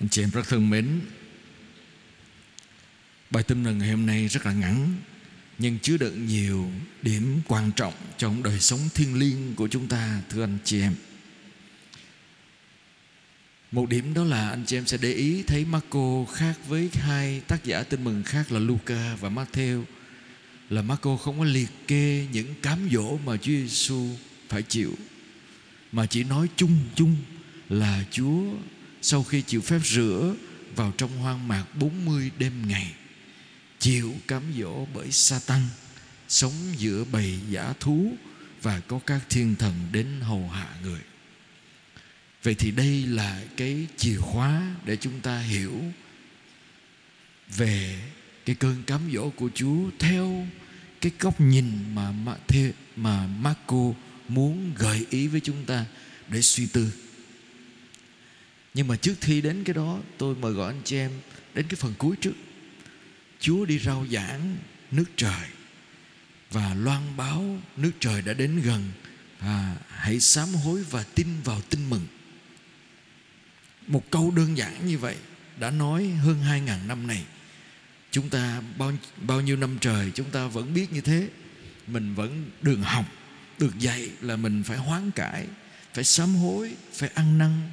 Anh chị em rất thân mến. Bài tin mừng ngày hôm nay rất là ngắn, Nhưng chứa đựng nhiều điểm quan trọng Trong đời sống thiêng liêng của chúng ta, Thưa anh chị em. Một điểm đó là anh chị em sẽ để ý Thấy Marco khác với hai tác giả tin mừng khác là Luca và Matthew Là Marco không có liệt kê những cám dỗ mà Chúa Giêsu phải chịu, Mà chỉ nói chung chung là Chúa sau khi chịu phép rửa vào trong hoang mạc 40 đêm ngày, chịu cám dỗ bởi Satan sống giữa bầy giả thú và có các thiên thần đến hầu hạ người. Vậy thì đây là cái chìa khóa để chúng ta hiểu về cái cơn cám dỗ của Chúa theo cái góc nhìn mà mà Marco muốn gợi ý với chúng ta để suy tư nhưng mà trước khi đến cái đó tôi mời gọi anh chị em đến cái phần cuối trước. Chúa đi rao giảng nước trời và loan báo nước trời đã đến gần. À, hãy sám hối và tin vào tin mừng. Một câu đơn giản như vậy đã nói hơn hai ngàn năm này. Chúng ta bao bao nhiêu năm trời chúng ta vẫn biết như thế. Mình vẫn đường học được dạy là mình phải hoán cải phải sám hối phải ăn năn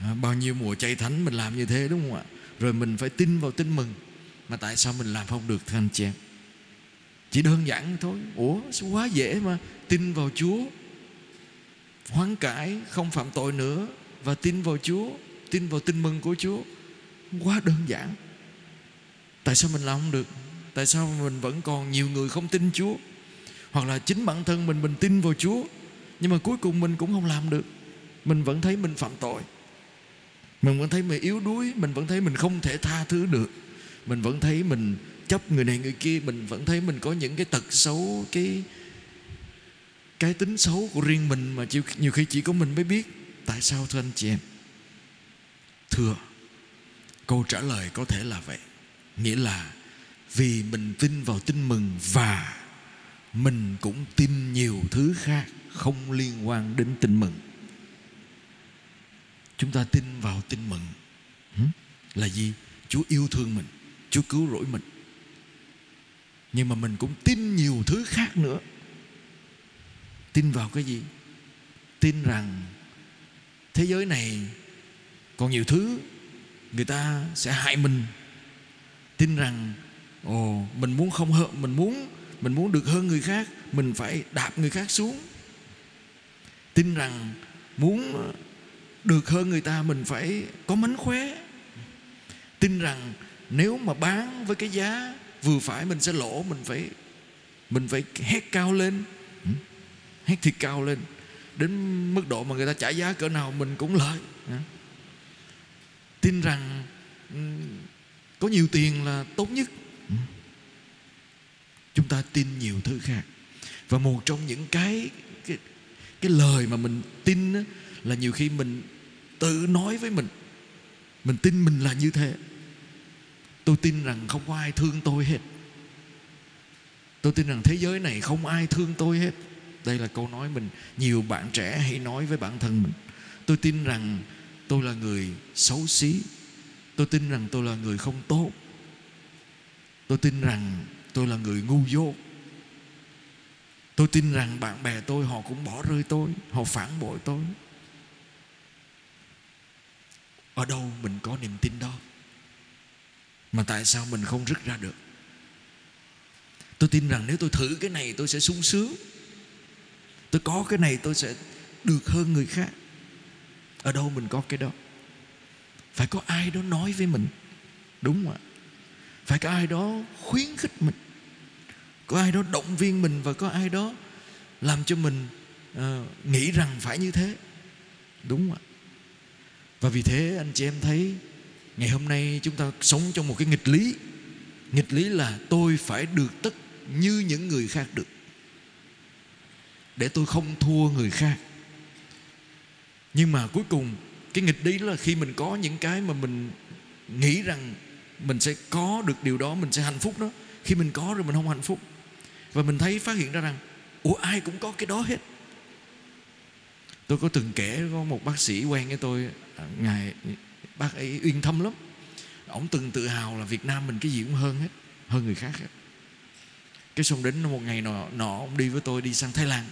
à, bao nhiêu mùa chay thánh mình làm như thế đúng không ạ? Rồi mình phải tin vào tin mừng. Mà tại sao mình làm không được thưa anh chị em? Chỉ đơn giản thôi. Ủa quá dễ mà tin vào chúa? Hoán cải không phạm tội nữa và tin vào chúa tin vào tin mừng của chúa. Quá đơn giản. Tại sao mình làm không được? Tại sao mình vẫn còn nhiều người không tin chúa? Hoặc là chính bản thân mình mình tin vào chúa nhưng mà cuối cùng mình cũng không làm được. Mình vẫn thấy mình phạm tội mình vẫn thấy mình yếu đuối, mình vẫn thấy mình không thể tha thứ được. Mình vẫn thấy mình chấp người này người kia, mình vẫn thấy mình có những cái tật xấu, cái cái tính xấu của riêng mình mà nhiều khi chỉ có mình mới biết. Tại sao thưa anh chị em? Thưa, câu trả lời có thể là vậy. Nghĩa là vì mình tin vào tin mừng và mình cũng tin nhiều thứ khác không liên quan đến tin mừng chúng ta tin vào tin mừng. Là gì? Chúa yêu thương mình. Chúa cứu rỗi mình. Nhưng mà mình cũng tin nhiều thứ khác nữa. Tin vào cái gì? Tin rằng thế giới này còn nhiều thứ người ta sẽ hại mình. Tin rằng ồ mình muốn không hơn mình muốn mình muốn được hơn người khác mình phải đạp người khác xuống. Tin rằng muốn được hơn người ta mình phải có mánh khóe. Tin rằng nếu mà bán với cái giá vừa phải mình sẽ lỗ mình phải mình phải hét cao lên. Ừ. Hét thiệt cao lên. Đến mức độ mà người ta trả giá cỡ nào mình cũng lợi. Ừ. Tin rằng ừ, có nhiều tiền là tốt nhất. Chúng ta tin nhiều thứ khác. Và một trong những cái cái, cái lời mà mình tin đó, là nhiều khi mình tự nói với mình. Mình tin mình là như thế. Tôi tin rằng không có ai thương tôi hết. Tôi tin rằng thế giới này không ai thương tôi hết. Đây là câu nói mình, nhiều bạn trẻ hay nói với bản thân mình. Tôi tin rằng tôi là người xấu xí. Tôi tin rằng tôi là người không tốt. Tôi tin rằng tôi là người ngu dốt. Tôi tin rằng bạn bè tôi họ cũng bỏ rơi tôi, họ phản bội tôi ở đâu mình có niềm tin đó? Mà tại sao mình không rứt ra được? Tôi tin rằng nếu tôi thử cái này tôi sẽ sung sướng. Tôi có cái này tôi sẽ được hơn người khác. Ở đâu mình có cái đó? Phải có ai đó nói với mình đúng không ạ? Phải có ai đó khuyến khích mình có ai đó động viên mình và có ai đó làm cho mình uh, nghĩ rằng phải như thế đúng không ạ? Và vì thế, anh chị em thấy, ngày hôm nay chúng ta sống trong một cái nghịch lý. Nghịch lý là tôi phải được tất như những người khác được. Để tôi không thua người khác. Nhưng mà cuối cùng, cái nghịch lý là khi mình có những cái mà mình nghĩ rằng mình sẽ có được điều đó, mình sẽ hạnh phúc đó. Khi mình có rồi mình không hạnh phúc. Và mình thấy phát hiện ra rằng, ủa, ai cũng có cái đó hết. Tôi có từng kể có một bác sĩ quen với tôi À, ngài bác ấy uyên thâm lắm. Ông từng tự hào là Việt Nam mình cái gì cũng hơn hết hơn người khác hết. Cái xong đến một ngày nọ nọ ông đi với tôi đi sang Thái Lan.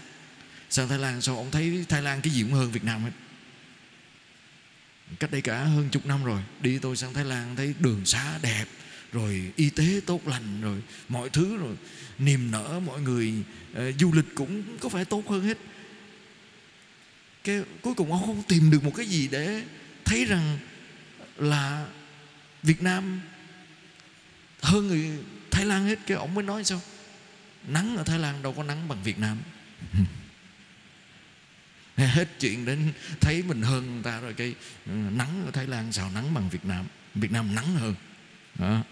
Sang Thái Lan sau ông thấy Thái Lan cái gì cũng hơn Việt Nam hết. Cách đây cả hơn chục năm rồi đi tôi sang Thái Lan thấy đường xá đẹp rồi y tế tốt lành rồi mọi thứ rồi niềm nở mọi người uh, du lịch cũng có phải tốt hơn hết cái cuối cùng ông không tìm được một cái gì để thấy rằng là Việt Nam hơn người Thái Lan hết. Cái ông mới nói sao? Nắng ở Thái Lan đâu có nắng bằng Việt Nam. Hết chuyện đến thấy mình hơn người ta rồi, cái ừ, nắng ở Thái Lan sao nắng bằng Việt Nam? Việt Nam nắng hơn. Đó.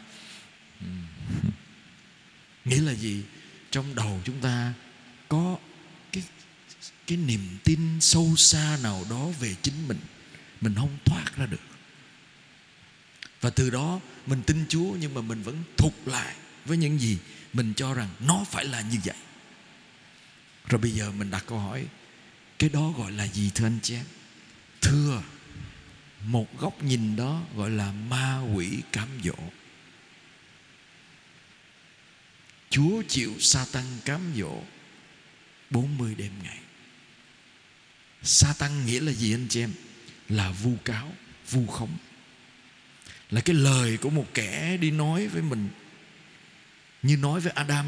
Nghĩa là gì? Trong đầu chúng ta có cái niềm tin sâu xa nào đó về chính mình mình không thoát ra được. Và từ đó mình tin Chúa nhưng mà mình vẫn thục lại với những gì mình cho rằng nó phải là như vậy. Rồi bây giờ mình đặt câu hỏi, cái đó gọi là gì thưa anh chị em? Thưa, một góc nhìn đó gọi là ma quỷ cám dỗ. Chúa chịu sa tăng cám dỗ 40 đêm ngày. Sa tăng nghĩa là gì anh chị em? Là vu cáo, vu khống. Là cái lời của một kẻ đi nói với mình. Như nói với Adam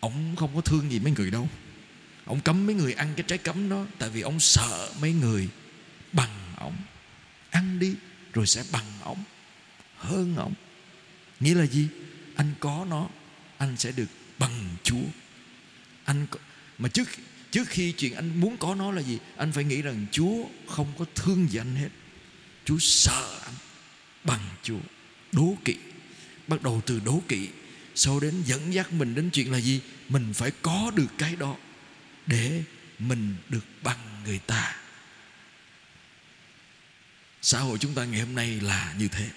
Ông không có thương gì mấy người đâu. Ông cấm mấy người ăn cái trái cấm đó Tại vì ông sợ mấy người bằng ông. Ăn đi rồi sẽ bằng ông Hơn ông. Nghĩa là gì? Anh có nó Anh sẽ được bằng Chúa. Anh có, Mà trước trước khi chuyện anh muốn có nó là gì, Anh phải nghĩ rằng Chúa không có thương gì anh hết. Chúa sợ anh Bằng Chúa, Đố kỵ. Bắt đầu từ đố kỵ, Sau đến dẫn dắt mình đến chuyện là gì? Mình phải có được cái đó để mình được bằng người ta. Xã hội chúng ta ngày hôm nay là như thế.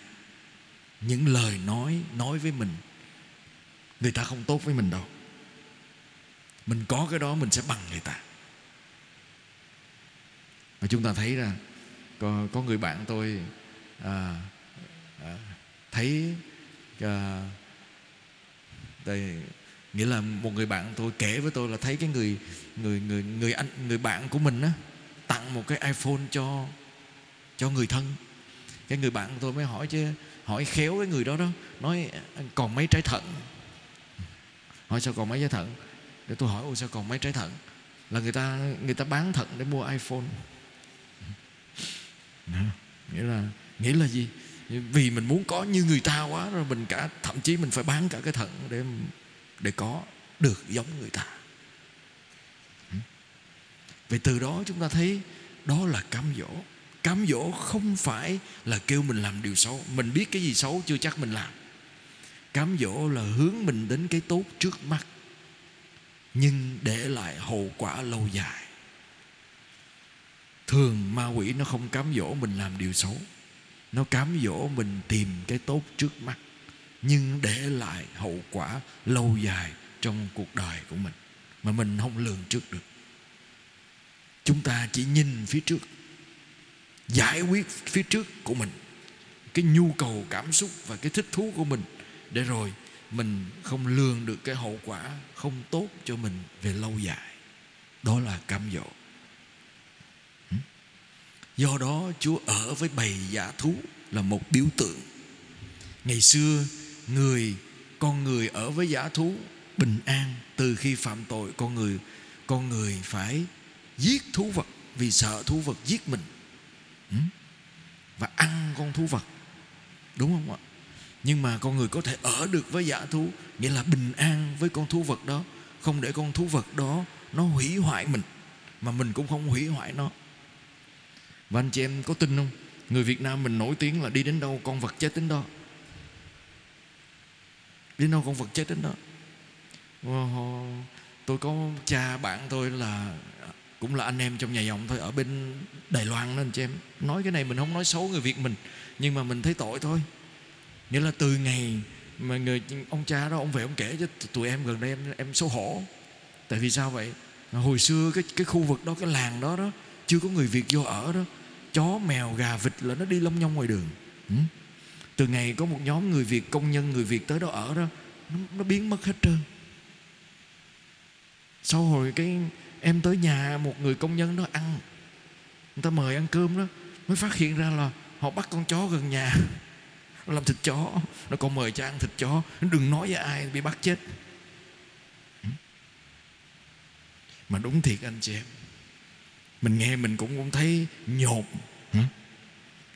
Những lời nói nói với mình, người ta không tốt với mình đâu mình có cái đó mình sẽ bằng người ta. Và chúng ta thấy ra có, có người bạn tôi à, à, thấy à, đây nghĩa là một người bạn tôi kể với tôi là thấy cái người người người người anh người bạn của mình á tặng một cái iPhone cho cho người thân. Cái người bạn tôi mới hỏi chứ hỏi khéo cái người đó đó nói còn mấy trái thận? Hỏi sao còn mấy trái thận? Để tôi hỏi ôi sao còn mấy trái thận? Là người ta người ta bán thận để mua iPhone. Nghĩa là nghĩa là gì? Vì mình muốn có như người ta quá rồi mình cả thậm chí mình phải bán cả cái thận để để có được giống người ta. Vậy từ đó chúng ta thấy đó là cám dỗ. Cám dỗ không phải là kêu mình làm điều xấu. Mình biết cái gì xấu chưa chắc mình làm. Cám dỗ là hướng mình đến cái tốt trước mắt nhưng để lại hậu quả lâu dài. Thường ma quỷ nó không cám dỗ mình làm điều xấu. Nó cám dỗ mình tìm cái tốt trước mắt. Nhưng để lại hậu quả lâu dài trong cuộc đời của mình. Mà mình không lường trước được. Chúng ta chỉ nhìn phía trước. Giải quyết phía trước của mình. Cái nhu cầu cảm xúc và cái thích thú của mình. Để rồi mình không lường được cái hậu quả không tốt cho mình về lâu dài. Đó là cam dỗ. Do đó chúa ở với bầy giả thú là một biểu tượng. Ngày xưa, người, con người ở với giả thú bình an từ khi phạm tội, con người con người phải giết thú vật vì sợ thú vật giết mình. Và ăn con thú vật. Đúng không ạ? Nhưng mà con người có thể ở được với giả thú, nghĩa là bình an với con thú vật đó. Không để con thú vật đó nó hủy hoại mình, mà mình cũng không hủy hoại nó. Và anh chị em có tin không? Người Việt Nam mình nổi tiếng là đi đến đâu, con vật chết đến đó. Đi đâu, con vật chết đến đó. Tôi có cha bạn tôi là, cũng là anh em trong nhà dòng thôi, ở bên Đài Loan nên chị em. Nói cái này mình không nói xấu người Việt mình, nhưng mà mình thấy tội thôi nghĩa là từ ngày mà người ông cha đó ông về ông kể cho tụi em gần đây em em xấu hổ. Tại vì sao vậy? Hồi xưa cái cái khu vực đó cái làng đó đó chưa có người Việt vô ở đó. Chó mèo gà vịt là nó đi lông nhông ngoài đường. Ừ? từ ngày có một nhóm người việt công nhân người việt tới đó ở đó nó, nó biến mất hết trơn. Sau hồi cái em tới nhà một người công nhân đó ăn người ta mời ăn cơm đó mới phát hiện ra là họ bắt con chó gần nhà nó làm thịt chó, nó còn mời cho ăn thịt chó. Đừng nói với ai bị bắt chết. Ừ. Mà đúng thiệt anh chị em. Mình nghe mình cũng cũng thấy nhột. Ừ.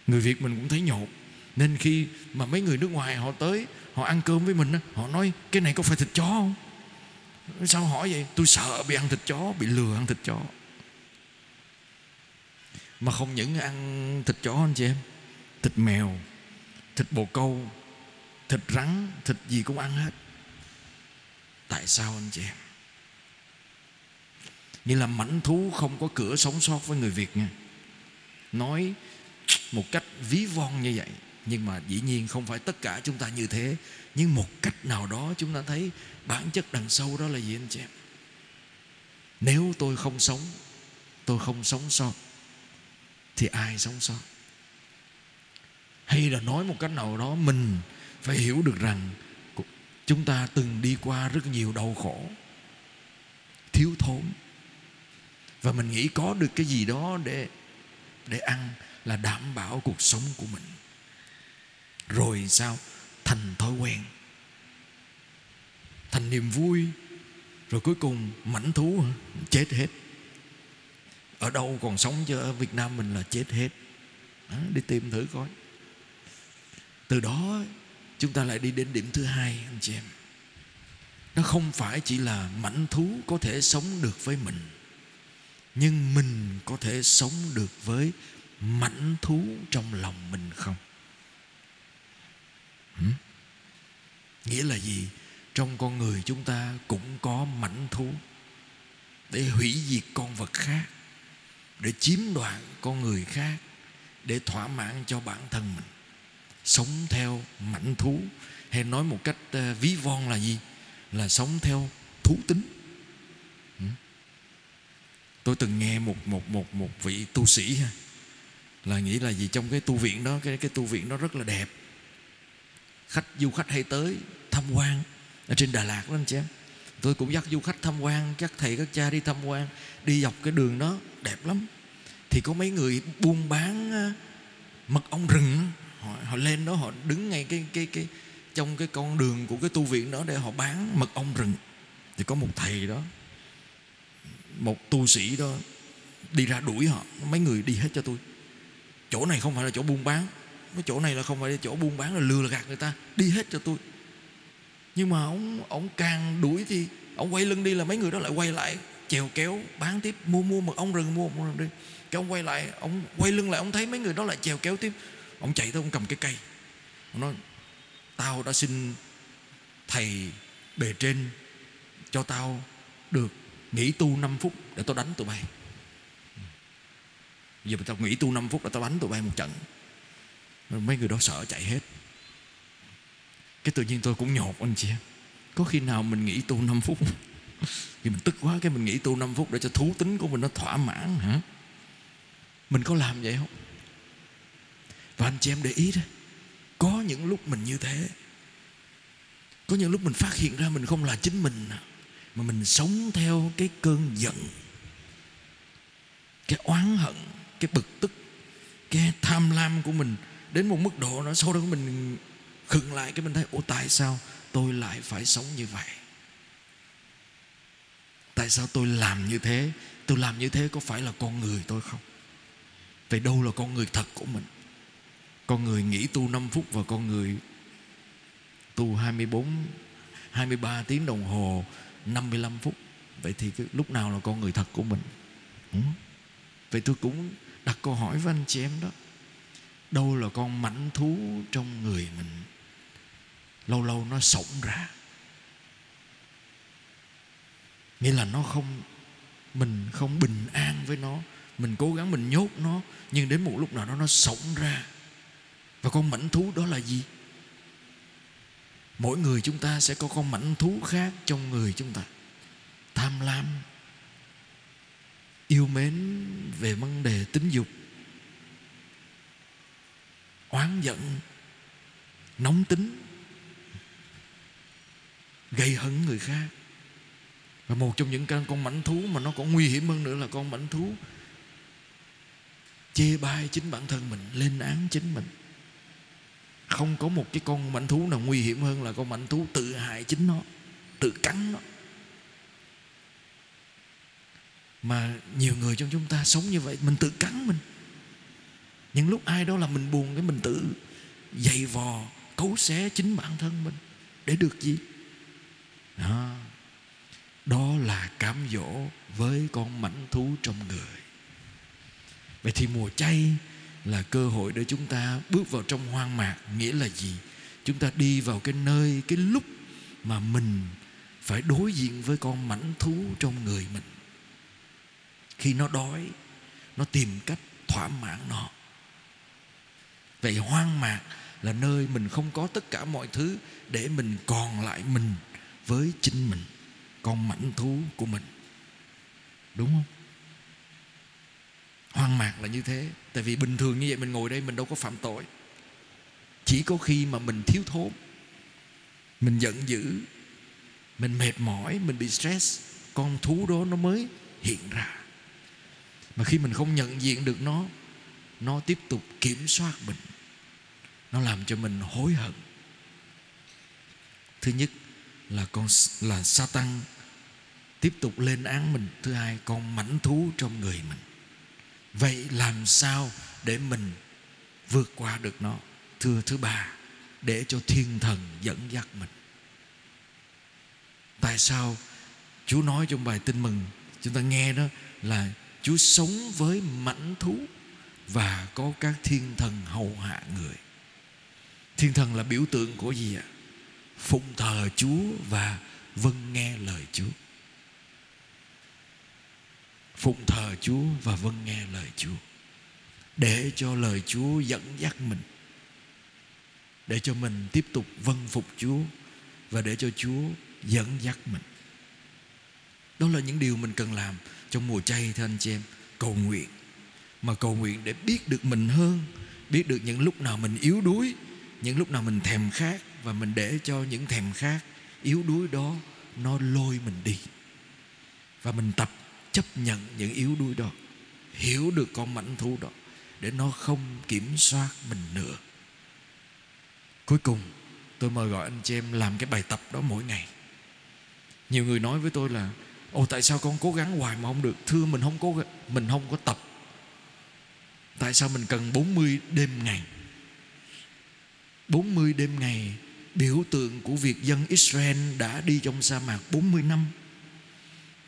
Người việt mình cũng thấy nhột. Nên khi mà mấy người nước ngoài họ tới, họ ăn cơm với mình họ nói, cái này có phải thịt chó không? Sao hỏi vậy? Tôi sợ bị ăn thịt chó, bị lừa ăn thịt chó. Mà không những ăn thịt chó anh chị em, thịt mèo thịt bồ câu, thịt rắn, thịt gì cũng ăn hết. Tại sao anh chị em? Như là mảnh thú không có cửa sống sót với người việt nha. Nói một cách ví von như vậy, nhưng mà dĩ nhiên không phải tất cả chúng ta như thế. Nhưng một cách nào đó chúng ta thấy bản chất đằng sâu đó là gì anh chị em? Nếu tôi không sống, tôi không sống sót, thì ai sống sót? Hay là nói một cách nào đó, mình phải hiểu được rằng chúng ta từng đi qua rất nhiều đau khổ, thiếu thốn. Và mình nghĩ có được cái gì đó để để ăn là đảm bảo cuộc sống của mình. Rồi sao? Thành thói quen. Thành niềm vui. Rồi cuối cùng mảnh thú, chết hết. Ở đâu còn sống chứ? Ở Việt Nam mình là chết hết. Đi tìm thử coi từ đó, chúng ta lại đi đến điểm thứ hai, anh chị em. Nó không phải chỉ là mảnh thú có thể sống được với mình, nhưng mình có thể sống được với mảnh thú trong lòng mình không? Hmm? nghĩa là gì? Trong con người chúng ta cũng có mảnh thú để hủy diệt con vật khác, để chiếm đoạt con người khác, để thỏa mãn cho bản thân mình sống theo mảnh thú. Hay nói một cách ờ, ví von là gì? Là sống theo thú tính. Ừ. Tôi từng nghe một một một một vị tu sĩ là nghĩ là gì trong cái tu viện đó, cái cái tu viện đó rất là đẹp. Khách, du khách hay tới tham quan ở trên Đà Lạt đó anh chị em. Tôi cũng dắt du khách tham quan, các thầy, các cha đi tham quan, đi dọc cái đường đó, đẹp lắm. Thì có mấy người buôn bán ờ, mật ong rừng họ, họ lên đó họ đứng ngay cái cái cái trong cái con đường của cái tu viện đó để họ bán mật ong rừng. Thì có một thầy đó một tu sĩ đó đi ra đuổi họ. Mấy người đi hết cho tôi. Chỗ này không phải là chỗ buôn bán. Cái chỗ này là không phải là chỗ buôn bán là lừa là gạt người ta. Đi hết cho tôi. Nhưng mà ông ông càng đuổi thì ông quay lưng đi là mấy người đó lại quay lại chèo kéo bán tiếp mua mua mật ong rừng mua mật ong rừng đi. Cái ông quay lại ông quay lưng lại ông thấy mấy người đó lại chèo kéo tiếp ông chạy tới, ông cầm cái cây. Ông nói, tao đã xin thầy bề trên cho tao được nghỉ tu 5 phút để tao đánh tụi bay. Giờ tao nghỉ tu 5 phút là tao đánh tụi bay một trận. Mấy người đó sợ chạy hết. Cái tự nhiên tôi cũng nhột, anh chị có khi nào mình nghỉ tu 5 phút thì mình tức quá cái mình nghỉ tu 5 phút để cho thú tính của mình nó thỏa mãn hả? Mình có làm vậy không? Và anh chị em để ý đó, có những lúc mình như thế. Có những lúc mình phát hiện ra mình không là chính mình, mà mình sống theo cái cơn giận, cái oán hận, cái bực tức, cái tham lam của mình. Đến một mức độ nó sau đó mình khựng lại, cái mình thấy, ủa, tại sao tôi lại phải sống như vậy? Tại sao tôi làm như thế? Tôi làm như thế có phải là con người tôi không? Vậy đâu là con người thật của mình? Con người nghỉ tu 5 phút và con người tu 24 23 tiếng đồng hồ 55 phút. Vậy thì cái lúc nào là con người thật của mình? Ừ? vậy tôi cũng đặt câu hỏi với anh chị em đó. Đâu là con mảnh thú trong người mình? Lâu lâu nó sống ra. Nghĩa là nó không, mình không bình an với nó. Mình cố gắng mình nhốt nó, nhưng đến một lúc nào đó nó sống ra và con mảnh thú đó là gì? Mỗi người chúng ta sẽ có con mảnh thú khác trong người chúng ta. Tham lam, yêu mến về vấn đề tính dục, oán giận, nóng tính, gây hấn người khác. Và một trong những con mảnh thú mà nó còn nguy hiểm hơn nữa là con mảnh thú chê bai chính bản thân mình, lên án chính mình không có một cái con mảnh thú nào nguy hiểm hơn là con mảnh thú tự hại chính nó, tự cắn nó. Mà nhiều người trong chúng ta sống như vậy, mình tự cắn mình. Những lúc ai đó là mình buồn cái mình tự dày vò, cấu xé chính bản thân mình để được gì? Đó. Đó là cám dỗ với con mảnh thú trong người. Vậy thì mùa chay là cơ hội để chúng ta bước vào trong hoang mạc, nghĩa là gì? Chúng ta đi vào cái nơi, cái lúc mà mình phải đối diện với con mảnh thú trong người mình. Khi nó đói, nó tìm cách thỏa mãn nó. Vậy hoang mạc là nơi mình không có tất cả mọi thứ để mình còn lại mình với chính mình, con mảnh thú của mình. Đúng không? Hoang mạc là như thế. Tại vì bình thường như vậy mình ngồi đây mình đâu có phạm tội. Chỉ có khi mà mình thiếu thốn, mình giận dữ, mình mệt mỏi, mình bị stress, con thú đó nó mới hiện ra. Mà khi mình không nhận diện được nó nó tiếp tục kiểm soát mình. Nó làm cho mình hối hận. Thứ nhất là con là Satan tiếp tục lên án mình. Thứ hai, con mảnh thú trong người mình vậy làm sao để mình vượt qua được nó, thưa thứ ba, để cho thiên thần dẫn dắt mình? Tại sao chúa nói trong bài tin mừng, chúng ta nghe đó, là chúa sống với mãnh thú và có các thiên thần hầu hạ người? Thiên thần là biểu tượng của gì ạ? Phụng thờ chúa và vâng nghe lời chúa phụng thờ Chúa và vâng nghe lời Chúa, để cho lời Chúa dẫn dắt mình, để cho mình tiếp tục vâng phục Chúa và để cho Chúa dẫn dắt mình. Đó là những điều mình cần làm trong mùa chay, thưa anh chị em, cầu nguyện. Mà cầu nguyện để biết được mình hơn, biết được những lúc nào mình yếu đuối, những lúc nào mình thèm khát và mình để cho những thèm khát, yếu đuối đó nó lôi mình đi. Và mình tập chấp nhận những yếu đuối đó, hiểu được con mảnh thú đó, để nó không kiểm soát mình nữa. Cuối cùng, tôi mời gọi anh chị em làm cái bài tập đó mỗi ngày. Nhiều người nói với tôi là, ồ, tại sao con cố gắng hoài mà không được? Thưa, mình không cố mình không có tập. Tại sao mình cần 40 đêm ngày? 40 đêm ngày, biểu tượng của việc dân Israel đã đi trong sa mạc 40 năm.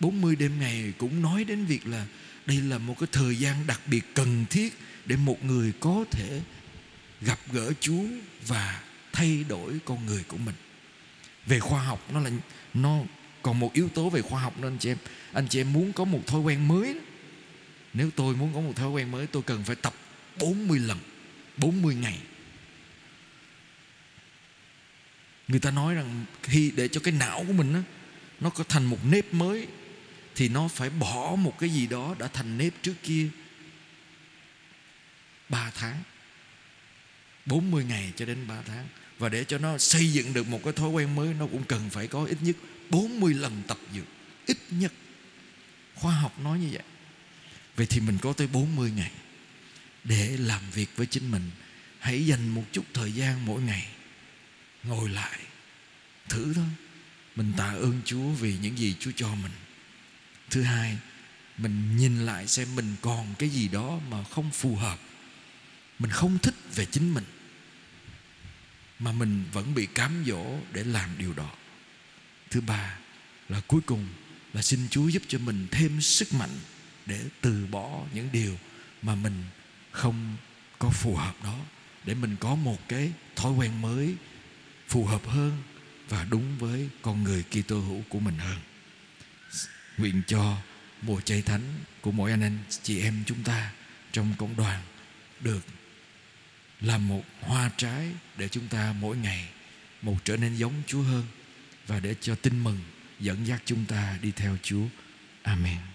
40 đêm ngày cũng nói đến việc là đây là một cái thời gian đặc biệt cần thiết để một người có thể gặp gỡ Chúa và thay đổi con người của mình. Về khoa học nó là nó còn một yếu tố về khoa học nên anh chị em anh chị em muốn có một thói quen mới nếu tôi muốn có một thói quen mới tôi cần phải tập 40 lần 40 ngày người ta nói rằng khi để cho cái não của mình đó, nó có thành một nếp mới thì nó phải bỏ một cái gì đó đã thành nếp trước kia. Ba tháng. 40 ngày cho đến 3 tháng. Và để cho nó xây dựng được một cái thói quen mới, Nó cũng cần phải có ít nhất 40 lần tập dược Ít nhất. Khoa học nói như vậy. Vậy thì mình có tới 40 ngày Để làm việc với chính mình. Hãy dành một chút thời gian mỗi ngày Ngồi lại, Thử thôi. Mình tạ ơn Chúa vì những gì Chúa cho mình thứ hai, mình nhìn lại xem mình còn cái gì đó mà không phù hợp. Mình không thích về chính mình, mà mình vẫn bị cám dỗ để làm điều đó. Thứ ba là cuối cùng là xin chúa giúp cho mình thêm sức mạnh để từ bỏ những điều mà mình không có phù hợp đó, để mình có một cái thói quen mới phù hợp hơn và đúng với con người Kitô hữu của mình hơn nguyện cho mùa chay thánh của mỗi anh anh chị em chúng ta trong cộng đoàn được là một hoa trái để chúng ta mỗi ngày một trở nên giống Chúa hơn và để cho tin mừng dẫn dắt chúng ta đi theo Chúa. Amen.